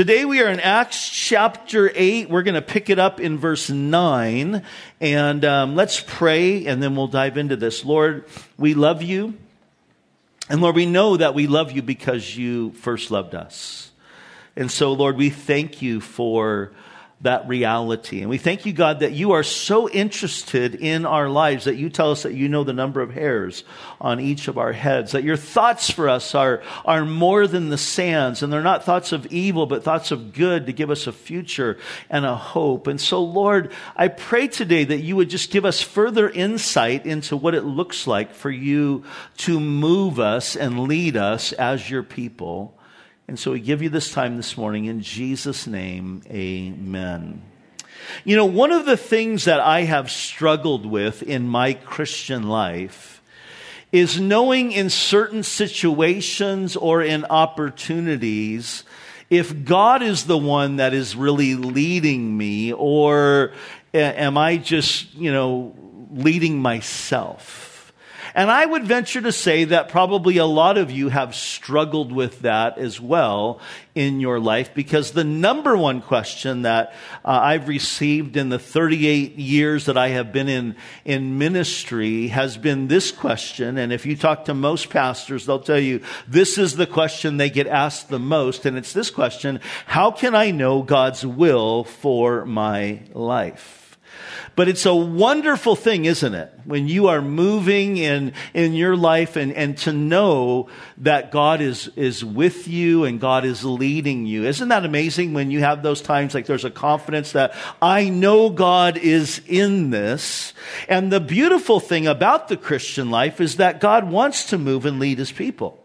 Today we are in Acts chapter 8. We're going to pick it up in verse 9. And um, let's pray and then we'll dive into this. Lord, we love you. And Lord, we know that we love you because you first loved us. And so, Lord, we thank you for that reality. And we thank you, God, that you are so interested in our lives that you tell us that you know the number of hairs on each of our heads, that your thoughts for us are, are more than the sands, and they're not thoughts of evil, but thoughts of good to give us a future and a hope. And so, Lord, I pray today that you would just give us further insight into what it looks like for you to move us and lead us as your people. And so we give you this time this morning in Jesus' name, amen. You know, one of the things that I have struggled with in my Christian life is knowing in certain situations or in opportunities if God is the one that is really leading me or am I just, you know, leading myself? And I would venture to say that probably a lot of you have struggled with that as well in your life because the number one question that uh, I've received in the 38 years that I have been in, in ministry has been this question. And if you talk to most pastors, they'll tell you this is the question they get asked the most. And it's this question How can I know God's will for my life? But it's a wonderful thing, isn't it? When you are moving in, in your life and, and to know that God is, is with you and God is leading you. Isn't that amazing when you have those times like there's a confidence that I know God is in this. And the beautiful thing about the Christian life is that God wants to move and lead his people.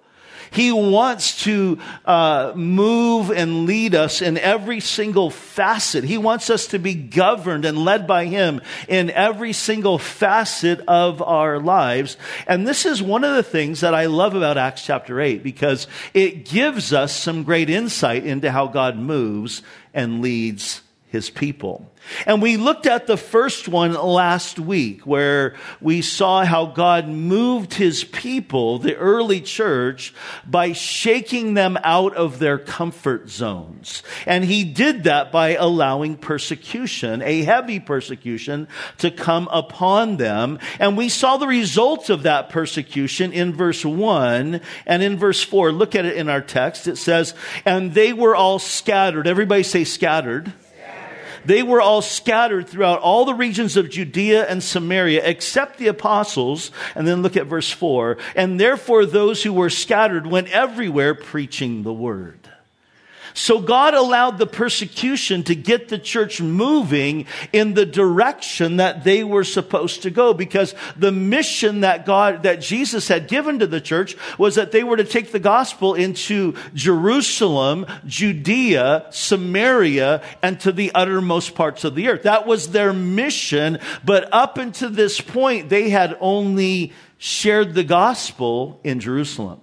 He wants to uh, move and lead us in every single facet. He wants us to be governed and led by Him in every single facet of our lives. And this is one of the things that I love about Acts chapter 8 because it gives us some great insight into how God moves and leads His people. And we looked at the first one last week where we saw how God moved his people, the early church, by shaking them out of their comfort zones. And he did that by allowing persecution, a heavy persecution, to come upon them. And we saw the results of that persecution in verse 1 and in verse 4. Look at it in our text. It says, And they were all scattered. Everybody say scattered they were all scattered throughout all the regions of Judea and Samaria, except the apostles. And then look at verse 4. And therefore, those who were scattered went everywhere preaching the word. So God allowed the persecution to get the church moving in the direction that they were supposed to go because the mission that God, that Jesus had given to the church was that they were to take the gospel into Jerusalem, Judea, Samaria, and to the uttermost parts of the earth. That was their mission. But up until this point, they had only shared the gospel in Jerusalem.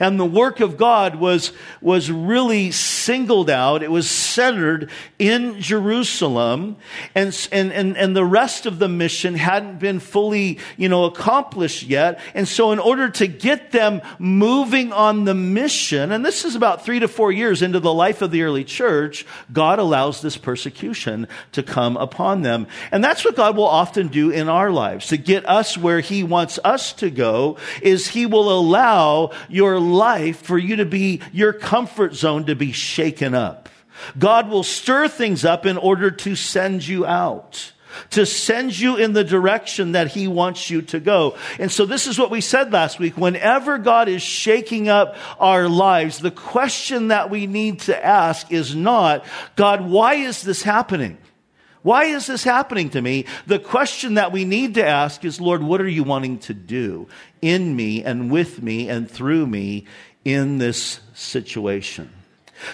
And the work of God was, was really singled out. It was centered in Jerusalem. And, and, and, and the rest of the mission hadn't been fully, you know, accomplished yet. And so in order to get them moving on the mission, and this is about three to four years into the life of the early church, God allows this persecution to come upon them. And that's what God will often do in our lives. To get us where He wants us to go is He will allow your life for you to be, your comfort zone to be shaken up. God will stir things up in order to send you out to send you in the direction that he wants you to go. And so this is what we said last week. Whenever God is shaking up our lives, the question that we need to ask is not, God, why is this happening? Why is this happening to me? The question that we need to ask is, Lord, what are you wanting to do in me and with me and through me in this situation?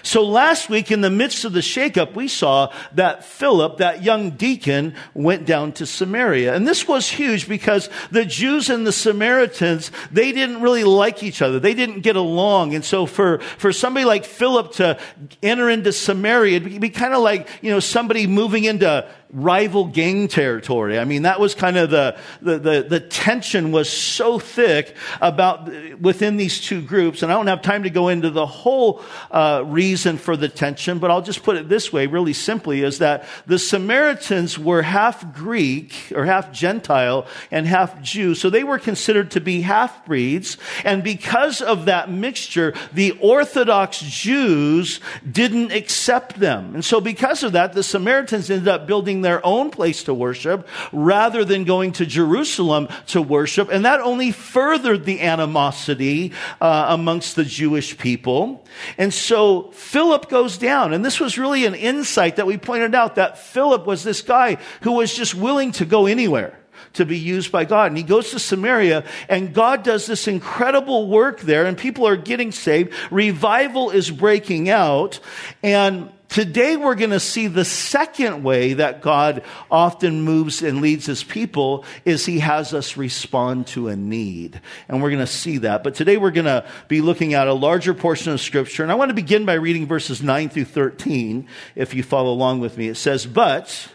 So last week, in the midst of the shakeup, we saw that Philip, that young deacon, went down to Samaria. And this was huge because the Jews and the Samaritans, they didn't really like each other. They didn't get along. And so for, for somebody like Philip to enter into Samaria, it'd be kind of like, you know, somebody moving into rival gang territory. I mean, that was kind of the, the, the, the, tension was so thick about within these two groups. And I don't have time to go into the whole uh, reason for the tension, but I'll just put it this way really simply is that the Samaritans were half Greek or half Gentile and half Jew. So they were considered to be half breeds. And because of that mixture, the Orthodox Jews didn't accept them. And so because of that, the Samaritans ended up building their own place to worship rather than going to Jerusalem to worship. And that only furthered the animosity uh, amongst the Jewish people. And so Philip goes down. And this was really an insight that we pointed out that Philip was this guy who was just willing to go anywhere to be used by God. And he goes to Samaria and God does this incredible work there and people are getting saved. Revival is breaking out and Today we're going to see the second way that God often moves and leads his people is he has us respond to a need. And we're going to see that. But today we're going to be looking at a larger portion of scripture. And I want to begin by reading verses 9 through 13 if you follow along with me. It says, But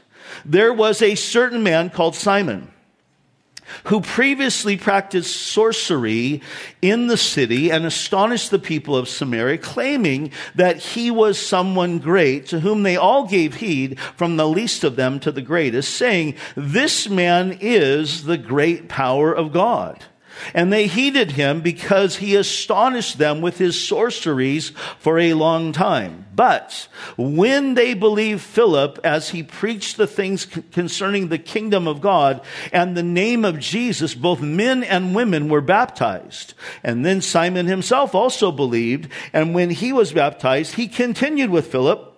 there was a certain man called Simon who previously practiced sorcery in the city and astonished the people of Samaria, claiming that he was someone great, to whom they all gave heed, from the least of them to the greatest, saying, This man is the great power of God. And they heeded him because he astonished them with his sorceries for a long time. But when they believed Philip as he preached the things concerning the kingdom of God and the name of Jesus, both men and women were baptized. And then Simon himself also believed. And when he was baptized, he continued with Philip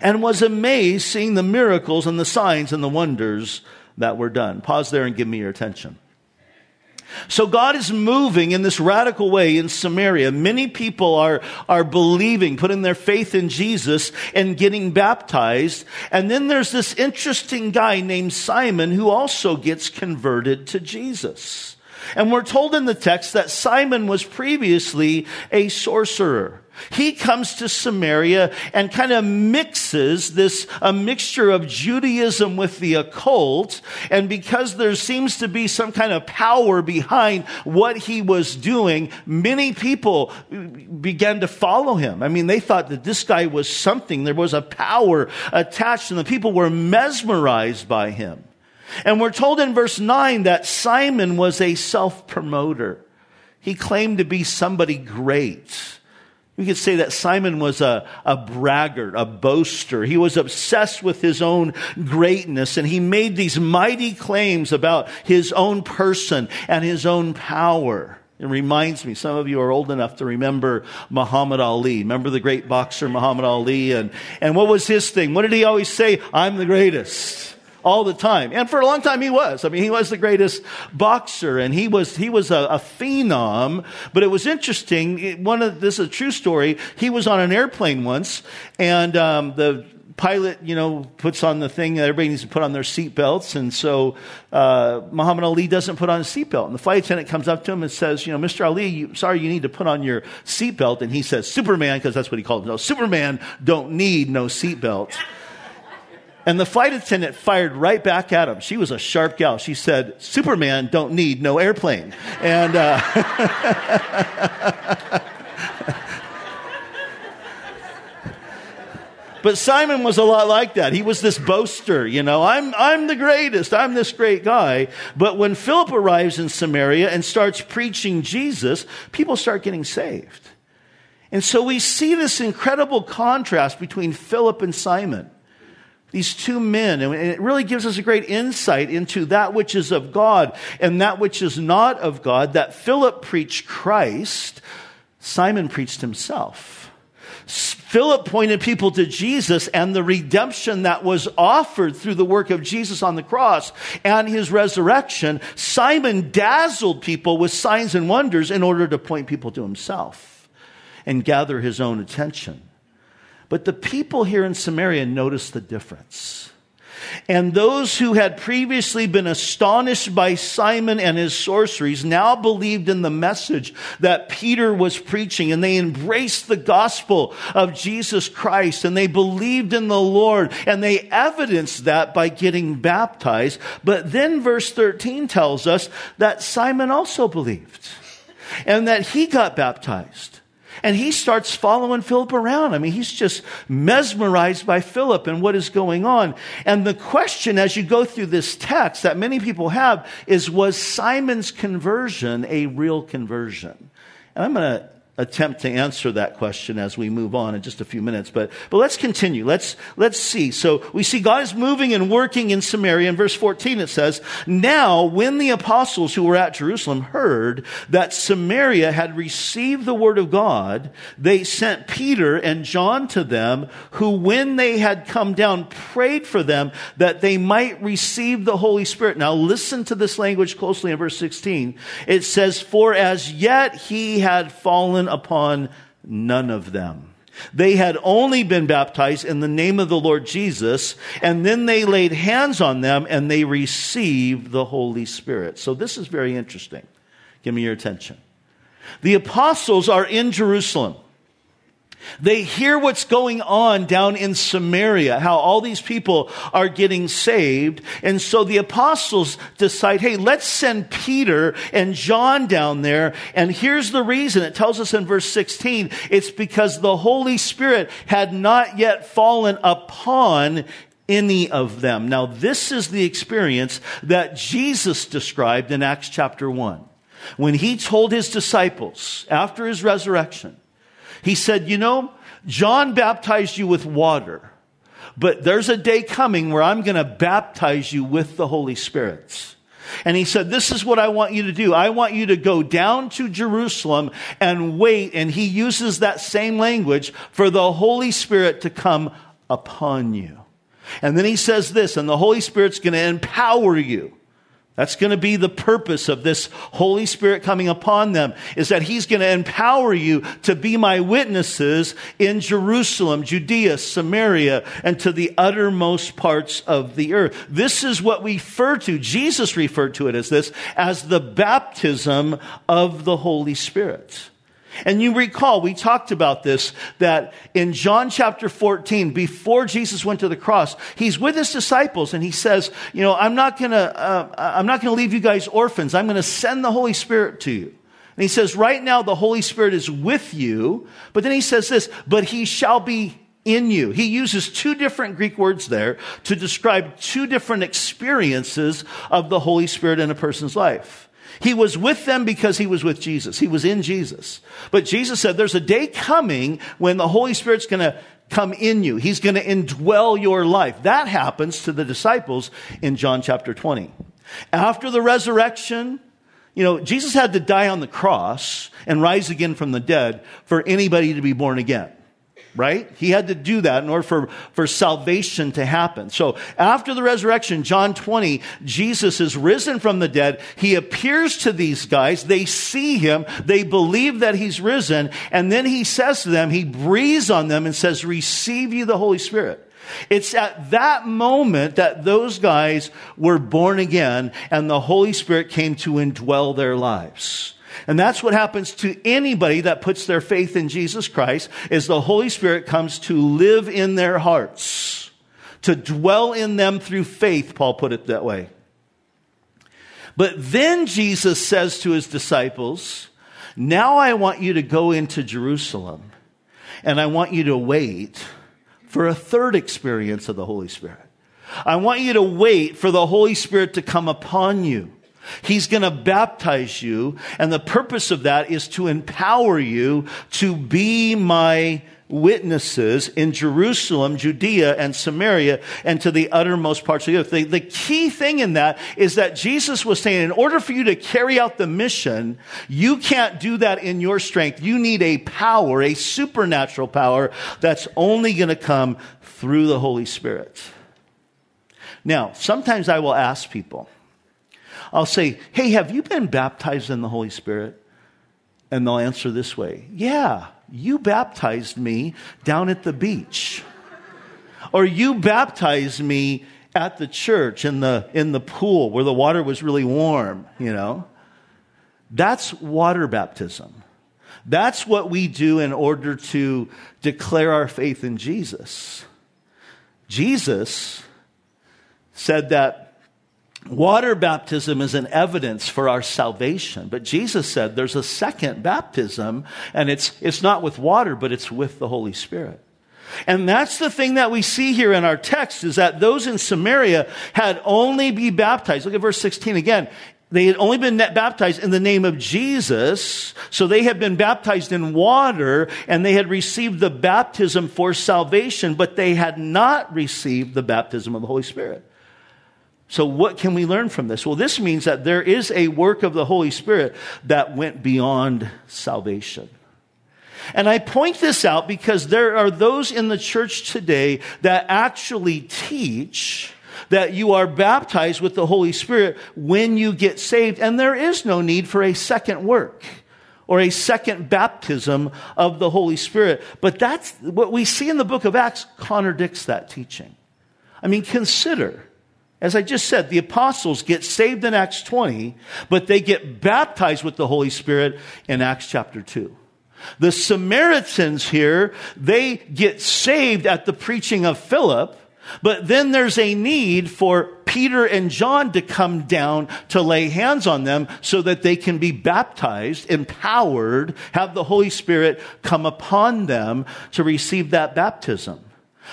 and was amazed seeing the miracles and the signs and the wonders that were done. Pause there and give me your attention. So God is moving in this radical way in Samaria. Many people are, are believing, putting their faith in Jesus and getting baptized. And then there's this interesting guy named Simon who also gets converted to Jesus. And we're told in the text that Simon was previously a sorcerer. He comes to Samaria and kind of mixes this, a mixture of Judaism with the occult. And because there seems to be some kind of power behind what he was doing, many people began to follow him. I mean, they thought that this guy was something. There was a power attached and the people were mesmerized by him. And we're told in verse 9 that Simon was a self promoter. He claimed to be somebody great. We could say that Simon was a, a braggart, a boaster. He was obsessed with his own greatness and he made these mighty claims about his own person and his own power. It reminds me, some of you are old enough to remember Muhammad Ali. Remember the great boxer Muhammad Ali? And, and what was his thing? What did he always say? I'm the greatest all the time. And for a long time he was. I mean, he was the greatest boxer and he was, he was a, a phenom. But it was interesting. One of, this is a true story. He was on an airplane once and, um, the, pilot, you know, puts on the thing that everybody needs to put on their seatbelts. And so uh, Muhammad Ali doesn't put on a seatbelt. And the flight attendant comes up to him and says, you know, Mr. Ali, you, sorry, you need to put on your seatbelt. And he says, Superman, because that's what he called him. No, Superman don't need no seatbelt. And the flight attendant fired right back at him. She was a sharp gal. She said, Superman don't need no airplane. And, uh, but Simon was a lot like that. He was this boaster, you know, I'm, I'm the greatest. I'm this great guy. But when Philip arrives in Samaria and starts preaching Jesus, people start getting saved. And so we see this incredible contrast between Philip and Simon these two men, and it really gives us a great insight into that which is of God and that which is not of God. That Philip preached Christ, Simon preached himself. Philip pointed people to Jesus and the redemption that was offered through the work of Jesus on the cross and his resurrection. Simon dazzled people with signs and wonders in order to point people to himself and gather his own attention. But the people here in Samaria noticed the difference. And those who had previously been astonished by Simon and his sorceries now believed in the message that Peter was preaching and they embraced the gospel of Jesus Christ and they believed in the Lord and they evidenced that by getting baptized. But then verse 13 tells us that Simon also believed and that he got baptized. And he starts following Philip around. I mean, he's just mesmerized by Philip and what is going on. And the question as you go through this text that many people have is, was Simon's conversion a real conversion? And I'm going to attempt to answer that question as we move on in just a few minutes. But, but let's continue. Let's, let's see. So we see God is moving and working in Samaria. In verse 14 it says, Now when the apostles who were at Jerusalem heard that Samaria had received the word of God, they sent Peter and John to them, who when they had come down prayed for them that they might receive the Holy Spirit. Now listen to this language closely in verse 16. It says, For as yet he had fallen upon none of them. They had only been baptized in the name of the Lord Jesus, and then they laid hands on them and they received the Holy Spirit. So this is very interesting. Give me your attention. The apostles are in Jerusalem. They hear what's going on down in Samaria, how all these people are getting saved. And so the apostles decide, hey, let's send Peter and John down there. And here's the reason. It tells us in verse 16, it's because the Holy Spirit had not yet fallen upon any of them. Now, this is the experience that Jesus described in Acts chapter 1. When he told his disciples after his resurrection, he said, You know, John baptized you with water, but there's a day coming where I'm going to baptize you with the Holy Spirit. And he said, This is what I want you to do. I want you to go down to Jerusalem and wait. And he uses that same language for the Holy Spirit to come upon you. And then he says this, and the Holy Spirit's going to empower you. That's going to be the purpose of this Holy Spirit coming upon them is that He's going to empower you to be my witnesses in Jerusalem, Judea, Samaria, and to the uttermost parts of the earth. This is what we refer to, Jesus referred to it as this, as the baptism of the Holy Spirit. And you recall, we talked about this, that in John chapter 14, before Jesus went to the cross, he's with his disciples and he says, you know, I'm not gonna, uh, I'm not gonna leave you guys orphans. I'm gonna send the Holy Spirit to you. And he says, right now the Holy Spirit is with you. But then he says this, but he shall be in you. He uses two different Greek words there to describe two different experiences of the Holy Spirit in a person's life. He was with them because he was with Jesus. He was in Jesus. But Jesus said there's a day coming when the Holy Spirit's going to come in you. He's going to indwell your life. That happens to the disciples in John chapter 20. After the resurrection, you know, Jesus had to die on the cross and rise again from the dead for anybody to be born again right? He had to do that in order for, for salvation to happen. So after the resurrection, John 20, Jesus is risen from the dead. He appears to these guys. They see him. They believe that he's risen. And then he says to them, he breathes on them and says, receive you the Holy Spirit. It's at that moment that those guys were born again and the Holy Spirit came to indwell their lives. And that's what happens to anybody that puts their faith in Jesus Christ is the Holy Spirit comes to live in their hearts, to dwell in them through faith, Paul put it that way. But then Jesus says to his disciples, now I want you to go into Jerusalem and I want you to wait for a third experience of the Holy Spirit. I want you to wait for the Holy Spirit to come upon you. He's going to baptize you. And the purpose of that is to empower you to be my witnesses in Jerusalem, Judea, and Samaria, and to the uttermost parts of the earth. The, the, key thing in that is that Jesus was saying, in order for you to carry out the mission, you can't do that in your strength. You need a power, a supernatural power that's only going to come through the Holy Spirit. Now, sometimes I will ask people, I'll say, Hey, have you been baptized in the Holy Spirit? And they'll answer this way Yeah, you baptized me down at the beach. or you baptized me at the church in the, in the pool where the water was really warm, you know. That's water baptism. That's what we do in order to declare our faith in Jesus. Jesus said that water baptism is an evidence for our salvation. But Jesus said there's a second baptism, and it's, it's not with water, but it's with the Holy Spirit. And that's the thing that we see here in our text is that those in Samaria had only be baptized. Look at verse 16 again. They had only been baptized in the name of Jesus. So they had been baptized in water and they had received the baptism for salvation, but they had not received the baptism of the Holy Spirit. So what can we learn from this? Well, this means that there is a work of the Holy Spirit that went beyond salvation. And I point this out because there are those in the church today that actually teach that you are baptized with the Holy Spirit when you get saved, and there is no need for a second work or a second baptism of the Holy Spirit. But that's what we see in the book of Acts contradicts that teaching. I mean, consider. As I just said, the apostles get saved in Acts 20, but they get baptized with the Holy Spirit in Acts chapter 2. The Samaritans here, they get saved at the preaching of Philip, but then there's a need for Peter and John to come down to lay hands on them so that they can be baptized, empowered, have the Holy Spirit come upon them to receive that baptism.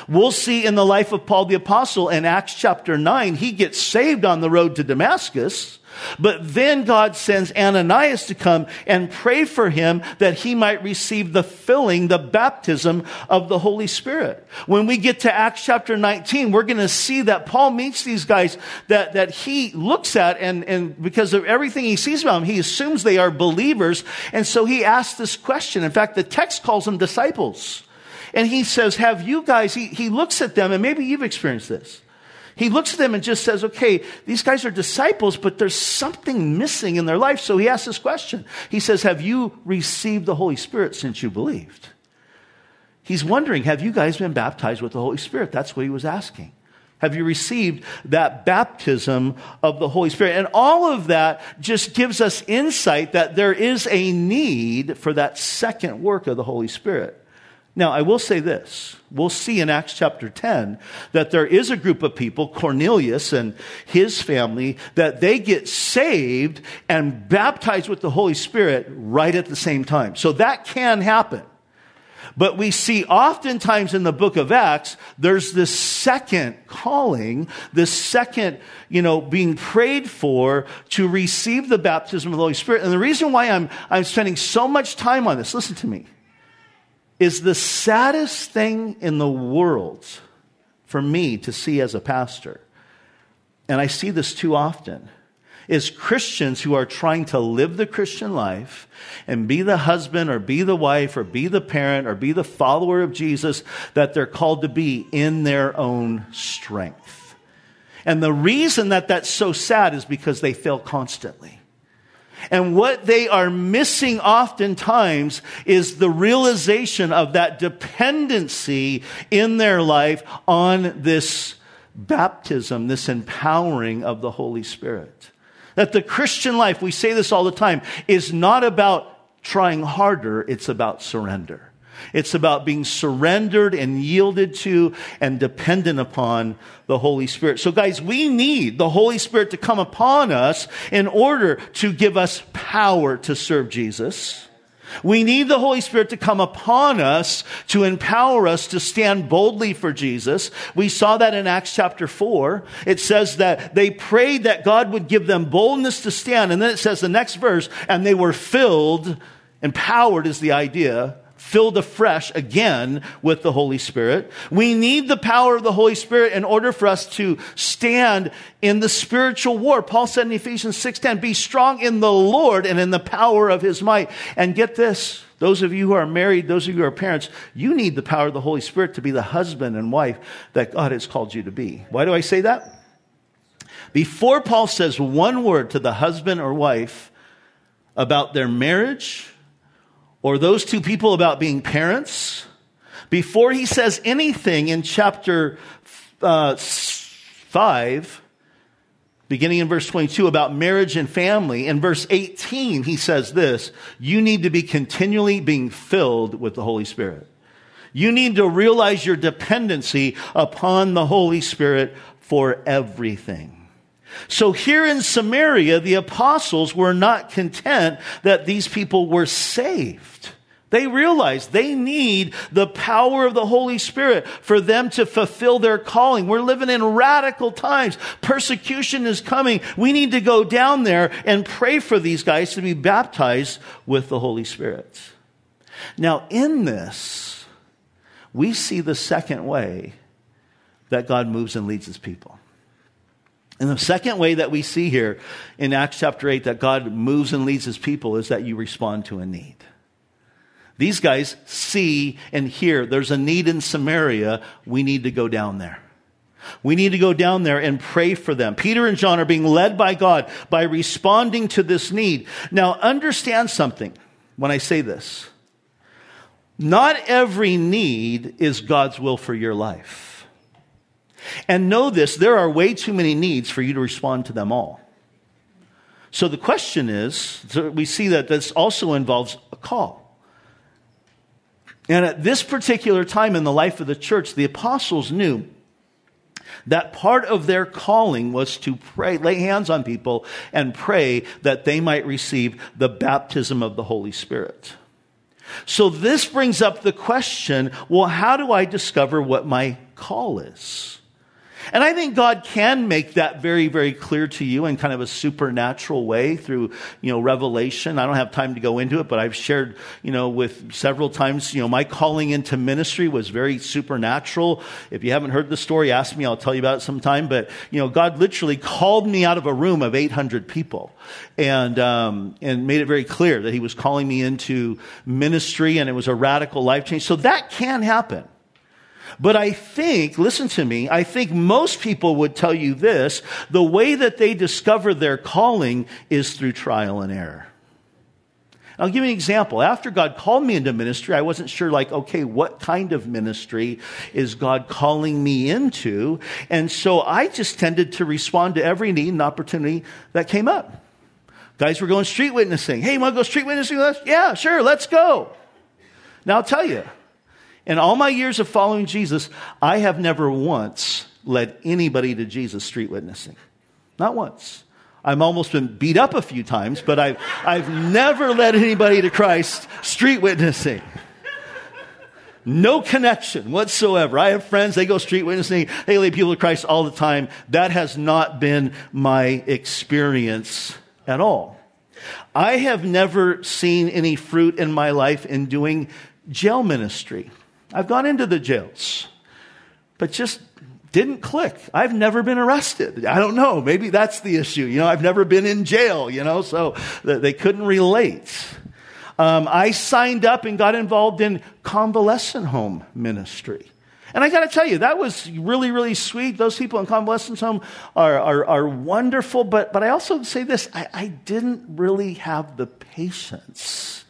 We'll see in the life of Paul the Apostle in Acts chapter 9, he gets saved on the road to Damascus. But then God sends Ananias to come and pray for him that he might receive the filling, the baptism of the Holy Spirit. When we get to Acts chapter 19, we're going to see that Paul meets these guys that, that he looks at and, and because of everything he sees about them, he assumes they are believers. And so he asks this question. In fact, the text calls them disciples. And he says, have you guys, he, he looks at them and maybe you've experienced this. He looks at them and just says, okay, these guys are disciples, but there's something missing in their life. So he asks this question. He says, have you received the Holy Spirit since you believed? He's wondering, have you guys been baptized with the Holy Spirit? That's what he was asking. Have you received that baptism of the Holy Spirit? And all of that just gives us insight that there is a need for that second work of the Holy Spirit. Now, I will say this. We'll see in Acts chapter 10 that there is a group of people, Cornelius and his family, that they get saved and baptized with the Holy Spirit right at the same time. So that can happen. But we see oftentimes in the book of Acts, there's this second calling, this second, you know, being prayed for to receive the baptism of the Holy Spirit. And the reason why I'm, I'm spending so much time on this, listen to me is the saddest thing in the world for me to see as a pastor. And I see this too often is Christians who are trying to live the Christian life and be the husband or be the wife or be the parent or be the follower of Jesus that they're called to be in their own strength. And the reason that that's so sad is because they fail constantly. And what they are missing oftentimes is the realization of that dependency in their life on this baptism, this empowering of the Holy Spirit. That the Christian life, we say this all the time, is not about trying harder, it's about surrender. It's about being surrendered and yielded to and dependent upon the Holy Spirit. So guys, we need the Holy Spirit to come upon us in order to give us power to serve Jesus. We need the Holy Spirit to come upon us to empower us to stand boldly for Jesus. We saw that in Acts chapter 4. It says that they prayed that God would give them boldness to stand. And then it says the next verse, and they were filled, empowered is the idea, filled afresh again with the Holy Spirit. We need the power of the Holy Spirit in order for us to stand in the spiritual war. Paul said in Ephesians 6:10, "Be strong in the Lord and in the power of his might." And get this, those of you who are married, those of you who are parents, you need the power of the Holy Spirit to be the husband and wife that God has called you to be. Why do I say that? Before Paul says one word to the husband or wife about their marriage, or those two people about being parents, before he says anything in chapter uh, 5, beginning in verse 22 about marriage and family. In verse 18, he says this, you need to be continually being filled with the Holy Spirit. You need to realize your dependency upon the Holy Spirit for everything. So here in Samaria, the apostles were not content that these people were saved. They realized they need the power of the Holy Spirit for them to fulfill their calling. We're living in radical times. Persecution is coming. We need to go down there and pray for these guys to be baptized with the Holy Spirit. Now, in this, we see the second way that God moves and leads his people. And the second way that we see here in Acts chapter 8 that God moves and leads his people is that you respond to a need. These guys see and hear there's a need in Samaria. We need to go down there. We need to go down there and pray for them. Peter and John are being led by God by responding to this need. Now, understand something when I say this. Not every need is God's will for your life. And know this, there are way too many needs for you to respond to them all. So the question is, so we see that this also involves a call. And at this particular time in the life of the church, the apostles knew that part of their calling was to pray, lay hands on people and pray that they might receive the baptism of the Holy Spirit. So this brings up the question, well, how do I discover what my call is? And I think God can make that very, very clear to you in kind of a supernatural way through, you know, revelation. I don't have time to go into it, but I've shared, you know, with several times, you know, my calling into ministry was very supernatural. If you haven't heard the story, ask me, I'll tell you about it sometime. But, you know, God literally called me out of a room of 800 people and, um, and made it very clear that he was calling me into ministry and it was a radical life change. So that can happen. But I think, listen to me, I think most people would tell you this the way that they discover their calling is through trial and error. I'll give you an example. After God called me into ministry, I wasn't sure, like, okay, what kind of ministry is God calling me into? And so I just tended to respond to every need and opportunity that came up. Guys were going street witnessing. Hey, you want to go street witnessing with us? Yeah, sure, let's go. Now I'll tell you, in all my years of following Jesus, I have never once led anybody to Jesus street witnessing. Not once. I've almost been beat up a few times, but I've, I've never led anybody to Christ street witnessing. No connection whatsoever. I have friends, they go street witnessing, they lead people to Christ all the time. That has not been my experience at all. I have never seen any fruit in my life in doing jail ministry. I've gone into the jails, but just didn't click. I've never been arrested. I don't know. Maybe that's the issue. You know, I've never been in jail, you know, so they couldn't relate. Um, I signed up and got involved in convalescent home ministry. And I got to tell you, that was really, really sweet. Those people in convalescent home are, are, are wonderful. But, but I also say this I, I didn't really have the patience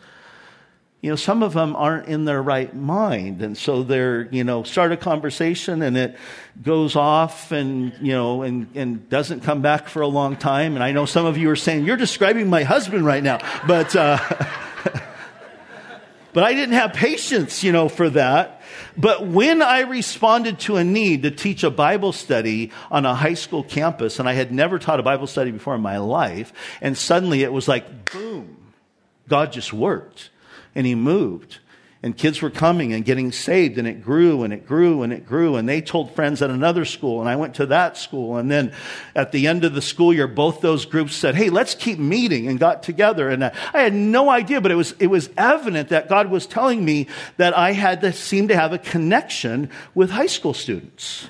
you know, some of them aren't in their right mind. And so they're, you know, start a conversation and it goes off and, you know, and, and doesn't come back for a long time. And I know some of you are saying, you're describing my husband right now. But, uh, but I didn't have patience, you know, for that. But when I responded to a need to teach a Bible study on a high school campus, and I had never taught a Bible study before in my life, and suddenly it was like, boom, God just worked and he moved. And kids were coming and getting saved, and it grew and it grew and it grew. And they told friends at another school, and I went to that school. And then at the end of the school year, both those groups said, Hey, let's keep meeting and got together. And uh, I had no idea, but it was, it was evident that God was telling me that I had to seem to have a connection with high school students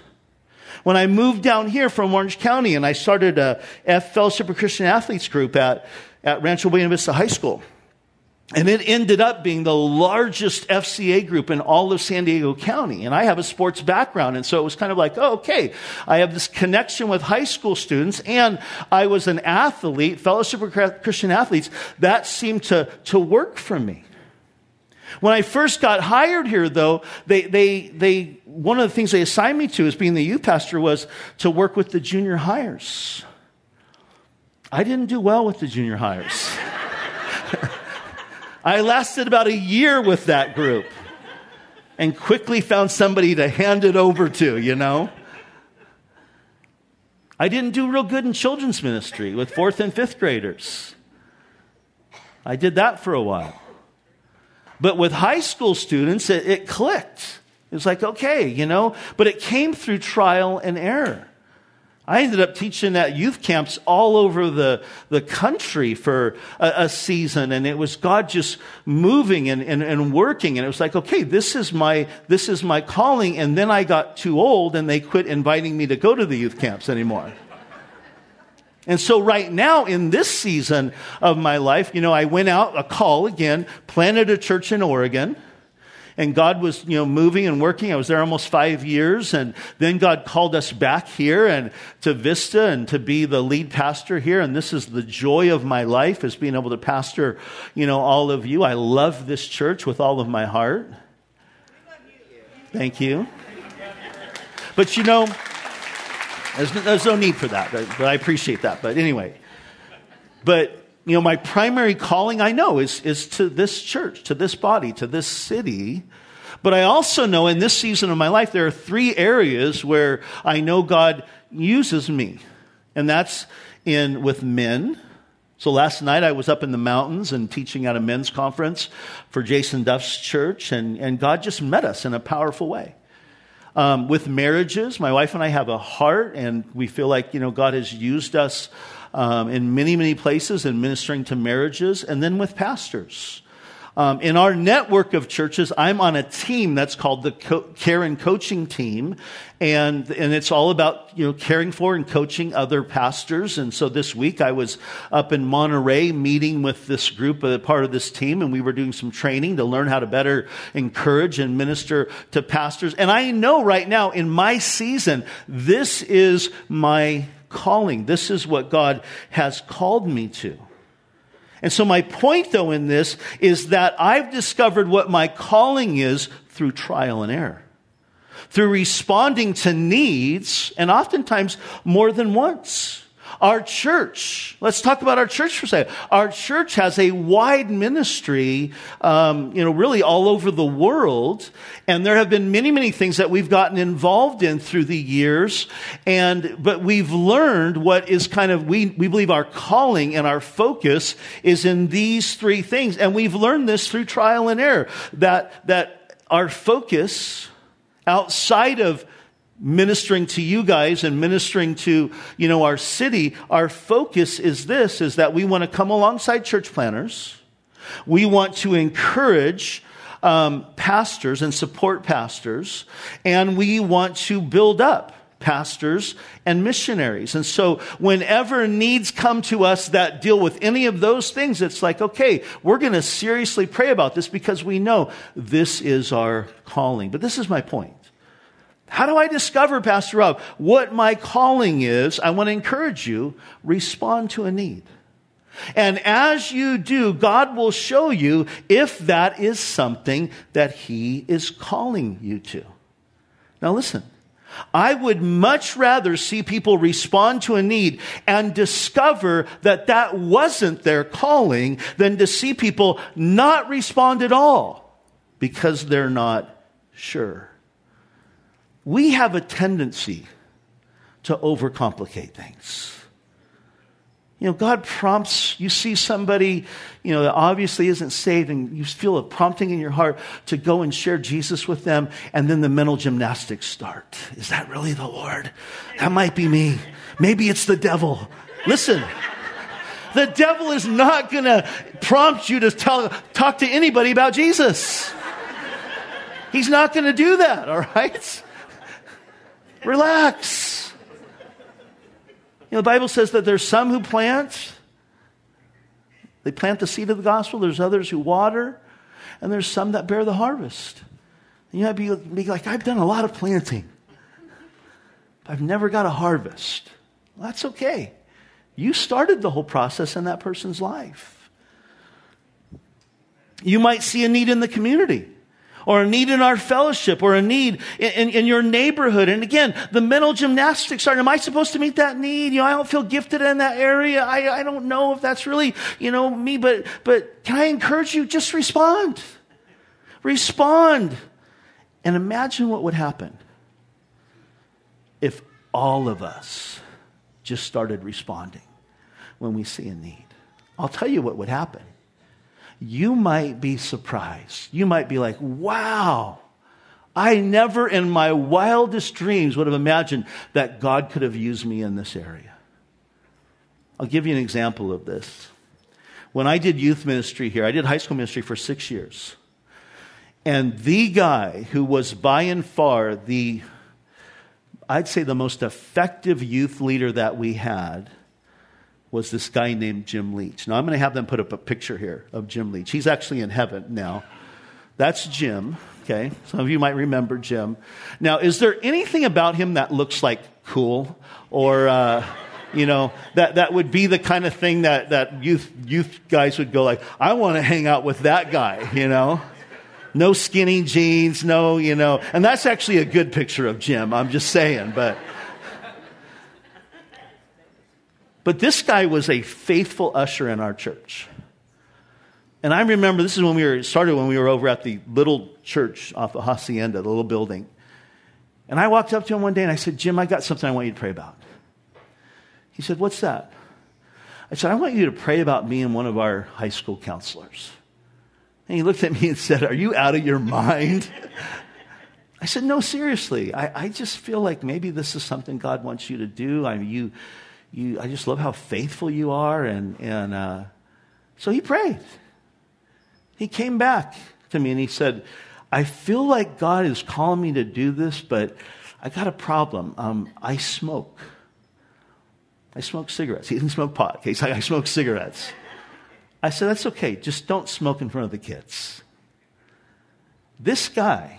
when I moved down here from Orange County and I started a F Fellowship of Christian Athletes group at, at Rancho Buena Vista High School. And it ended up being the largest FCA group in all of San Diego County. And I have a sports background. And so it was kind of like, oh, okay, I have this connection with high school students and I was an athlete, fellowship of Christian athletes. That seemed to, to work for me. When I first got hired here, though, they, they, they, one of the things they assigned me to as being the youth pastor was to work with the junior hires. I didn't do well with the junior hires. I lasted about a year with that group and quickly found somebody to hand it over to, you know? I didn't do real good in children's ministry with fourth and fifth graders. I did that for a while. But with high school students, it, it clicked. It was like, okay, you know, but it came through trial and error. I ended up teaching at youth camps all over the, the country for a, a season, and it was God just moving and, and, and working. And it was like, okay, this is my this is my calling. And then I got too old, and they quit inviting me to go to the youth camps anymore. And so right now in this season of my life, you know, I went out, a call again, planted a church in Oregon. And God was, you know, moving and working. I was there almost five years. And then God called us back here and to Vista and to be the lead pastor here. And this is the joy of my life is being able to pastor, you know, all of you. I love this church with all of my heart. Thank you. But you know, there's, there's no need for that, but I appreciate that. But anyway, but you know, my primary calling I know is, is to this church, to this body, to this city. But I also know in this season of my life, there are three areas where I know God uses me. And that's in with men. So last night I was up in the mountains and teaching at a men's conference for Jason Duff's church, and, and God just met us in a powerful way. Um, with marriages, my wife and I have a heart, and we feel like you know God has used us um, in many, many places in ministering to marriages, and then with pastors. Um, in our network of churches, I'm on a team that's called the Co- Care and Coaching Team, and and it's all about you know caring for and coaching other pastors. And so this week I was up in Monterey meeting with this group, a part of this team, and we were doing some training to learn how to better encourage and minister to pastors. And I know right now in my season, this is my calling. This is what God has called me to. And so my point though in this is that I've discovered what my calling is through trial and error. Through responding to needs and oftentimes more than once. Our church, let's talk about our church for a second. Our church has a wide ministry, um, you know, really all over the world. And there have been many, many things that we've gotten involved in through the years. And, but we've learned what is kind of, we, we believe our calling and our focus is in these three things. And we've learned this through trial and error that, that our focus outside of ministering to you guys and ministering to, you know, our city, our focus is this, is that we want to come alongside church planters. We want to encourage um, pastors and support pastors, and we want to build up pastors and missionaries. And so whenever needs come to us that deal with any of those things, it's like, okay, we're going to seriously pray about this because we know this is our calling. But this is my point. How do I discover, Pastor Rob, what my calling is? I want to encourage you, respond to a need. And as you do, God will show you if that is something that He is calling you to. Now listen, I would much rather see people respond to a need and discover that that wasn't their calling than to see people not respond at all because they're not sure we have a tendency to overcomplicate things. You know, God prompts, you see somebody, you know, that obviously isn't saved, and you feel a prompting in your heart to go and share Jesus with them, and then the mental gymnastics start. Is that really the Lord? That might be me. Maybe it's the devil. Listen, the devil is not going to prompt you to tell, talk to anybody about Jesus. He's not going to do that, all right? Relax. You know, the Bible says that there's some who plant, they plant the seed of the gospel, there's others who water, and there's some that bear the harvest. And you might be, be like, I've done a lot of planting, but I've never got a harvest. Well, that's okay. You started the whole process in that person's life. You might see a need in the community or a need in our fellowship or a need in, in, in, your neighborhood. And again, the mental gymnastics are, am I supposed to meet that need? You know, I don't feel gifted in that area. I, I don't know if that's really, you know, me, but, but can I encourage you? Just respond. Respond. And imagine what would happen if all of us just started responding when we see a need. I'll tell you what would happen you might be surprised. You might be like, wow, I never in my wildest dreams would have imagined that God could have used me in this area. I'll give you an example of this. When I did youth ministry here, I did high school ministry for six years. And the guy who was by and far the, I'd say, the most effective youth leader that we had was this guy named Jim Leach. Now, I'm going to have them put up a picture here of Jim Leach. He's actually in heaven now. That's Jim, okay? Some of you might remember Jim. Now, is there anything about him that looks like cool or, uh, you know, that, that would be the kind of thing that, that youth, youth guys would go like, I want to hang out with that guy, you know? No skinny jeans, no, you know. And that's actually a good picture of Jim, I'm just saying, but. But this guy was a faithful usher in our church. And I remember this is when we were started when we were over at the little church off of Hacienda, the little building. And I walked up to him one day and I said, Jim, I got something I want you to pray about. He said, What's that? I said, I want you to pray about me and one of our high school counselors. And he looked at me and said, Are you out of your mind? I said, No, seriously. I, I just feel like maybe this is something God wants you to do. I mean, you you, I just love how faithful you are. And, and uh, so he prayed. He came back to me and he said, I feel like God is calling me to do this, but I got a problem. Um, I smoke. I smoke cigarettes. He didn't smoke pot. He's like, I smoke cigarettes. I said, That's okay. Just don't smoke in front of the kids. This guy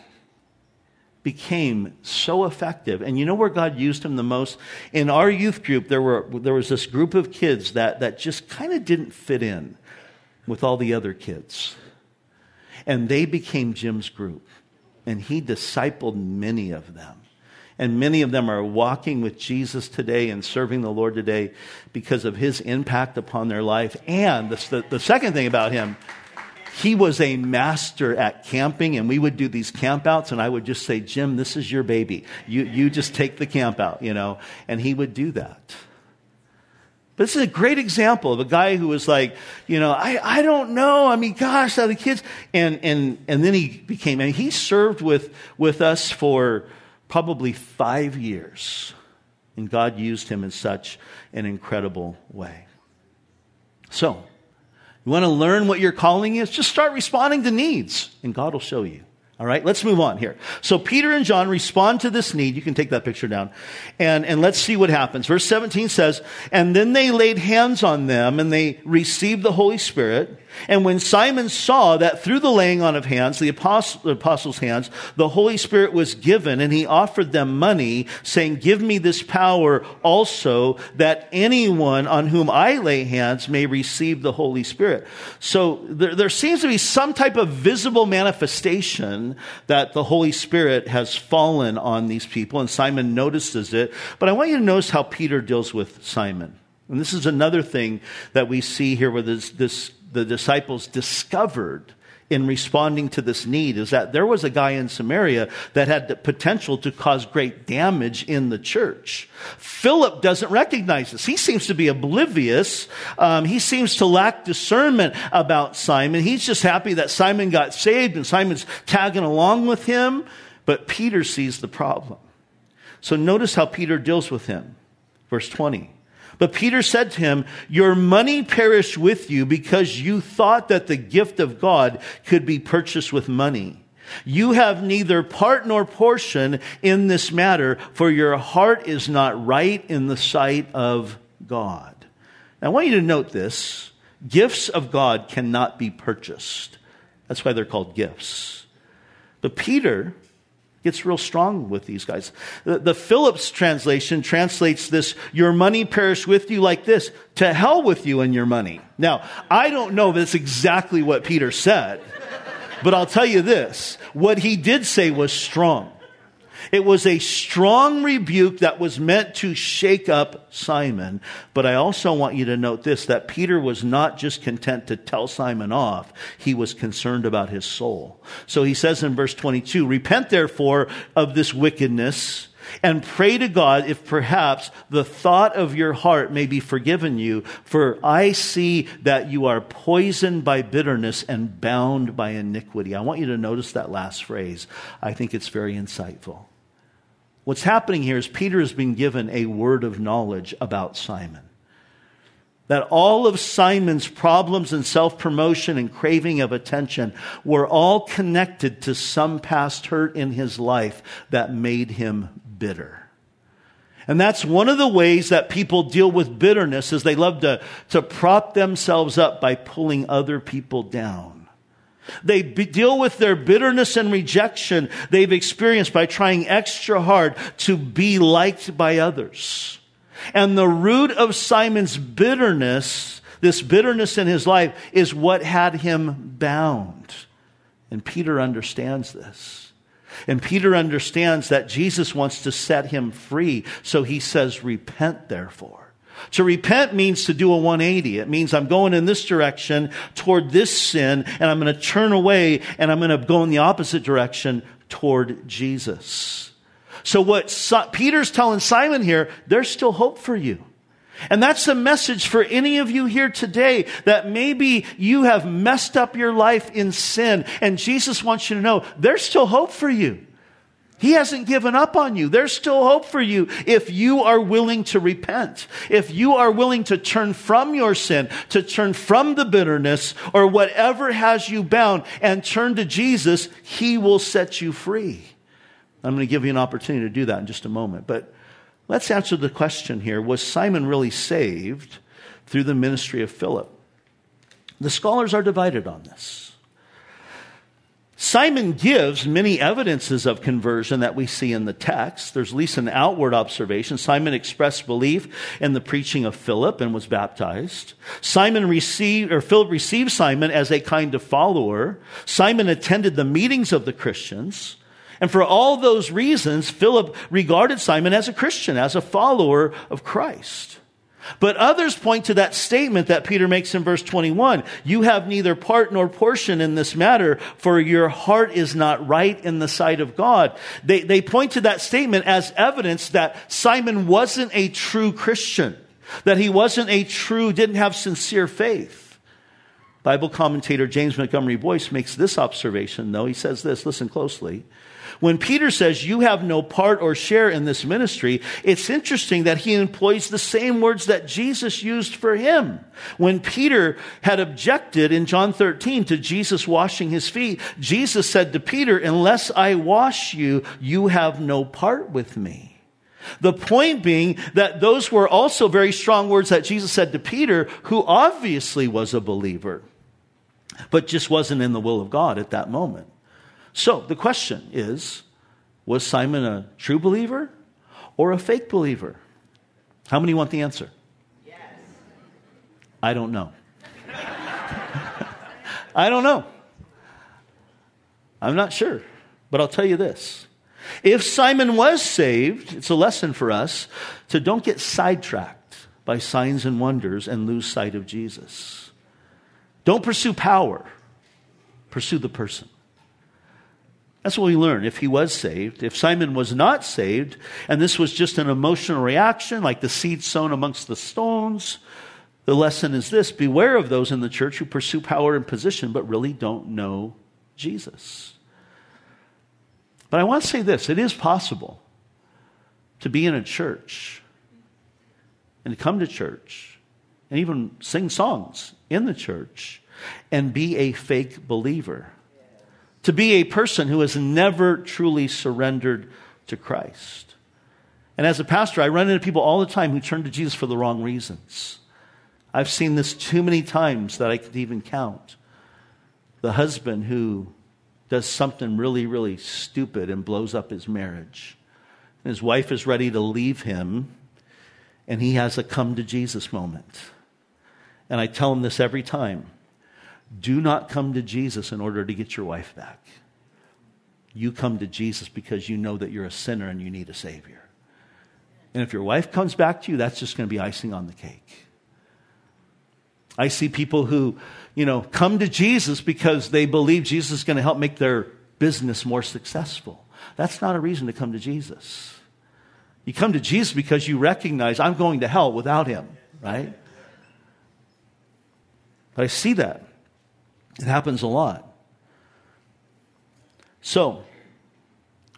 became so effective. And you know where God used him the most? In our youth group, there, were, there was this group of kids that, that just kind of didn't fit in with all the other kids. And they became Jim's group. And he discipled many of them. And many of them are walking with Jesus today and serving the Lord today because of his impact upon their life. And the, the, the second thing about him he was a master at camping, and we would do these campouts, and I would just say, Jim, this is your baby. You, you just take the camp out, you know, and he would do that. But this is a great example of a guy who was like, you know, I, I don't know. I mean, gosh, how the kids, and, and, and then he became, and he served with, with us for probably five years. And God used him in such an incredible way. So, you want to learn what your calling is? Just start responding to needs, and God will show you. All right, let's move on here. So Peter and John respond to this need. You can take that picture down. And, and let's see what happens. Verse 17 says, And then they laid hands on them and they received the Holy Spirit. And when Simon saw that through the laying on of hands, the, apostle, the apostles' hands, the Holy Spirit was given, and he offered them money, saying, Give me this power also, that anyone on whom I lay hands may receive the Holy Spirit. So there, there seems to be some type of visible manifestation that the Holy Spirit has fallen on these people, and Simon notices it. But I want you to notice how Peter deals with Simon. And this is another thing that we see here with this, this the disciples discovered in responding to this need is that there was a guy in Samaria that had the potential to cause great damage in the church. Philip doesn't recognize this. He seems to be oblivious. Um, he seems to lack discernment about Simon. He's just happy that Simon got saved and Simon's tagging along with him. But Peter sees the problem. So notice how Peter deals with him. Verse 20. But Peter said to him, Your money perished with you because you thought that the gift of God could be purchased with money. You have neither part nor portion in this matter, for your heart is not right in the sight of God. Now, I want you to note this gifts of God cannot be purchased. That's why they're called gifts. But Peter gets real strong with these guys. The, the, Phillips translation translates this, your money perish with you like this, to hell with you and your money. Now, I don't know if that's exactly what Peter said, but I'll tell you this. What he did say was strong. It was a strong rebuke that was meant to shake up Simon. But I also want you to note this, that Peter was not just content to tell Simon off. He was concerned about his soul. So he says in verse 22, repent therefore of this wickedness and pray to God if perhaps the thought of your heart may be forgiven you, for I see that you are poisoned by bitterness and bound by iniquity. I want you to notice that last phrase. I think it's very insightful. What's happening here is Peter has been given a word of knowledge about Simon. That all of Simon's problems and self promotion and craving of attention were all connected to some past hurt in his life that made him bitter. And that's one of the ways that people deal with bitterness is they love to, to prop themselves up by pulling other people down. They be, deal with their bitterness and rejection they've experienced by trying extra hard to be liked by others. And the root of Simon's bitterness, this bitterness in his life, is what had him bound. And Peter understands this. And Peter understands that Jesus wants to set him free. So he says, Repent, therefore. To repent means to do a 180. It means I'm going in this direction toward this sin and I'm going to turn away and I'm going to go in the opposite direction toward Jesus. So what Peter's telling Simon here, there's still hope for you. And that's the message for any of you here today that maybe you have messed up your life in sin and Jesus wants you to know there's still hope for you. He hasn't given up on you. There's still hope for you if you are willing to repent. If you are willing to turn from your sin, to turn from the bitterness or whatever has you bound and turn to Jesus, He will set you free. I'm going to give you an opportunity to do that in just a moment. But let's answer the question here. Was Simon really saved through the ministry of Philip? The scholars are divided on this. Simon gives many evidences of conversion that we see in the text. There's at least an outward observation. Simon expressed belief in the preaching of Philip and was baptized. Simon received, or Philip received Simon as a kind of follower. Simon attended the meetings of the Christians. And for all those reasons, Philip regarded Simon as a Christian, as a follower of Christ. But others point to that statement that Peter makes in verse 21. You have neither part nor portion in this matter, for your heart is not right in the sight of God. They, they point to that statement as evidence that Simon wasn't a true Christian, that he wasn't a true, didn't have sincere faith. Bible commentator James Montgomery Boice makes this observation, though. He says this, listen closely. When Peter says, You have no part or share in this ministry, it's interesting that he employs the same words that Jesus used for him. When Peter had objected in John 13 to Jesus washing his feet, Jesus said to Peter, Unless I wash you, you have no part with me. The point being that those were also very strong words that Jesus said to Peter, who obviously was a believer, but just wasn't in the will of God at that moment. So the question is was Simon a true believer or a fake believer? How many want the answer? Yes. I don't know. I don't know. I'm not sure. But I'll tell you this. If Simon was saved, it's a lesson for us to don't get sidetracked by signs and wonders and lose sight of Jesus. Don't pursue power, pursue the person. That's what we learn. If he was saved, if Simon was not saved, and this was just an emotional reaction, like the seed sown amongst the stones, the lesson is this beware of those in the church who pursue power and position, but really don't know Jesus. But I want to say this it is possible to be in a church and come to church and even sing songs in the church and be a fake believer to be a person who has never truly surrendered to Christ. And as a pastor, I run into people all the time who turn to Jesus for the wrong reasons. I've seen this too many times that I could even count. The husband who does something really, really stupid and blows up his marriage. And his wife is ready to leave him, and he has a come to Jesus moment. And I tell him this every time do not come to Jesus in order to get your wife back. You come to Jesus because you know that you're a sinner and you need a Savior. And if your wife comes back to you, that's just going to be icing on the cake. I see people who, you know, come to Jesus because they believe Jesus is going to help make their business more successful. That's not a reason to come to Jesus. You come to Jesus because you recognize I'm going to hell without him, right? But I see that. It happens a lot. So,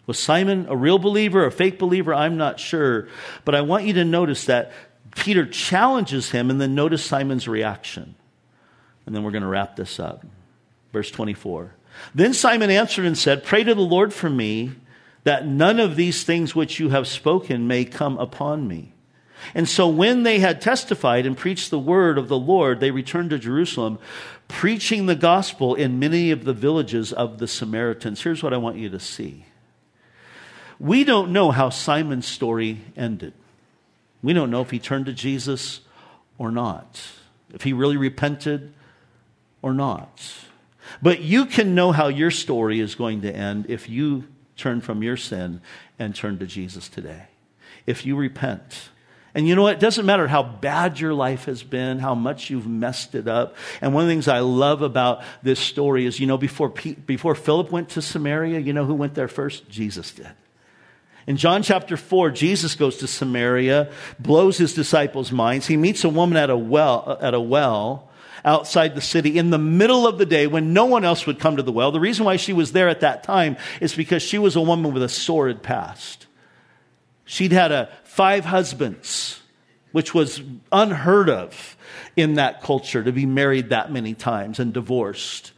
was Simon a real believer, a fake believer? I'm not sure. But I want you to notice that Peter challenges him and then notice Simon's reaction. And then we're going to wrap this up. Verse 24. Then Simon answered and said, Pray to the Lord for me that none of these things which you have spoken may come upon me. And so when they had testified and preached the word of the Lord, they returned to Jerusalem, preaching the gospel in many of the villages of the Samaritans. Here's what I want you to see. We don't know how Simon's story ended. We don't know if he turned to Jesus or not, if he really repented or not. But you can know how your story is going to end if you turn from your sin and turn to Jesus today. If you repent. And you know what? It doesn't matter how bad your life has been, how much you've messed it up. And one of the things I love about this story is, you know, before, before Philip went to Samaria, you know who went there first? Jesus did. In John chapter 4, Jesus goes to Samaria, blows his disciples' minds. He meets a woman at a well, at a well outside the city in the middle of the day when no one else would come to the well. The reason why she was there at that time is because she was a woman with a sordid past. She'd had a five husbands, which was unheard of in that culture to be married that many times and divorced.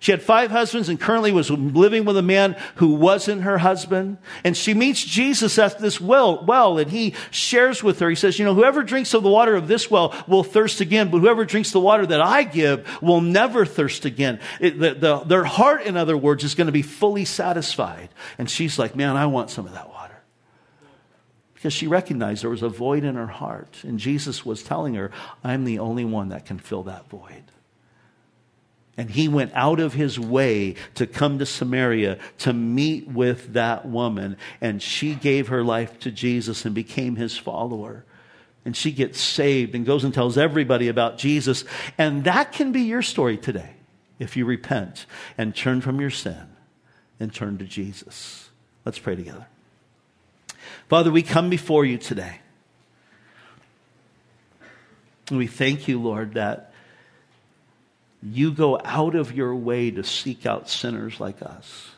She had five husbands and currently was living with a man who wasn't her husband. And she meets Jesus at this well, well, and he shares with her. He says, you know, whoever drinks of the water of this well will thirst again, but whoever drinks the water that I give will never thirst again. It, the, the, their heart, in other words, is going to be fully satisfied. And she's like, man, I want some of that water because she recognized there was a void in her heart. And Jesus was telling her, I'm the only one that can fill that void. And he went out of his way to come to Samaria to meet with that woman. And she gave her life to Jesus and became his follower. And she gets saved and goes and tells everybody about Jesus. And that can be your story today if you repent and turn from your sin and turn to Jesus. Let's pray together. Father, we come before you today. We thank you, Lord, that you go out of your way to seek out sinners like us.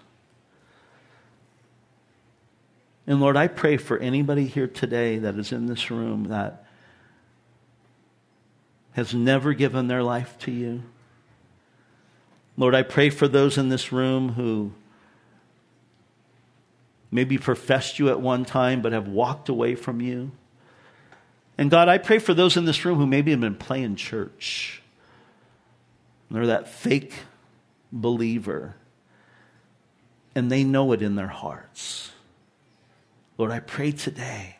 And Lord, I pray for anybody here today that is in this room that has never given their life to you. Lord, I pray for those in this room who maybe professed you at one time but have walked away from you. And God, I pray for those in this room who maybe have been playing church they're that fake believer. And they know it in their hearts. Lord, I pray today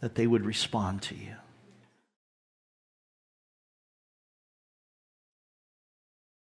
that they would respond to you.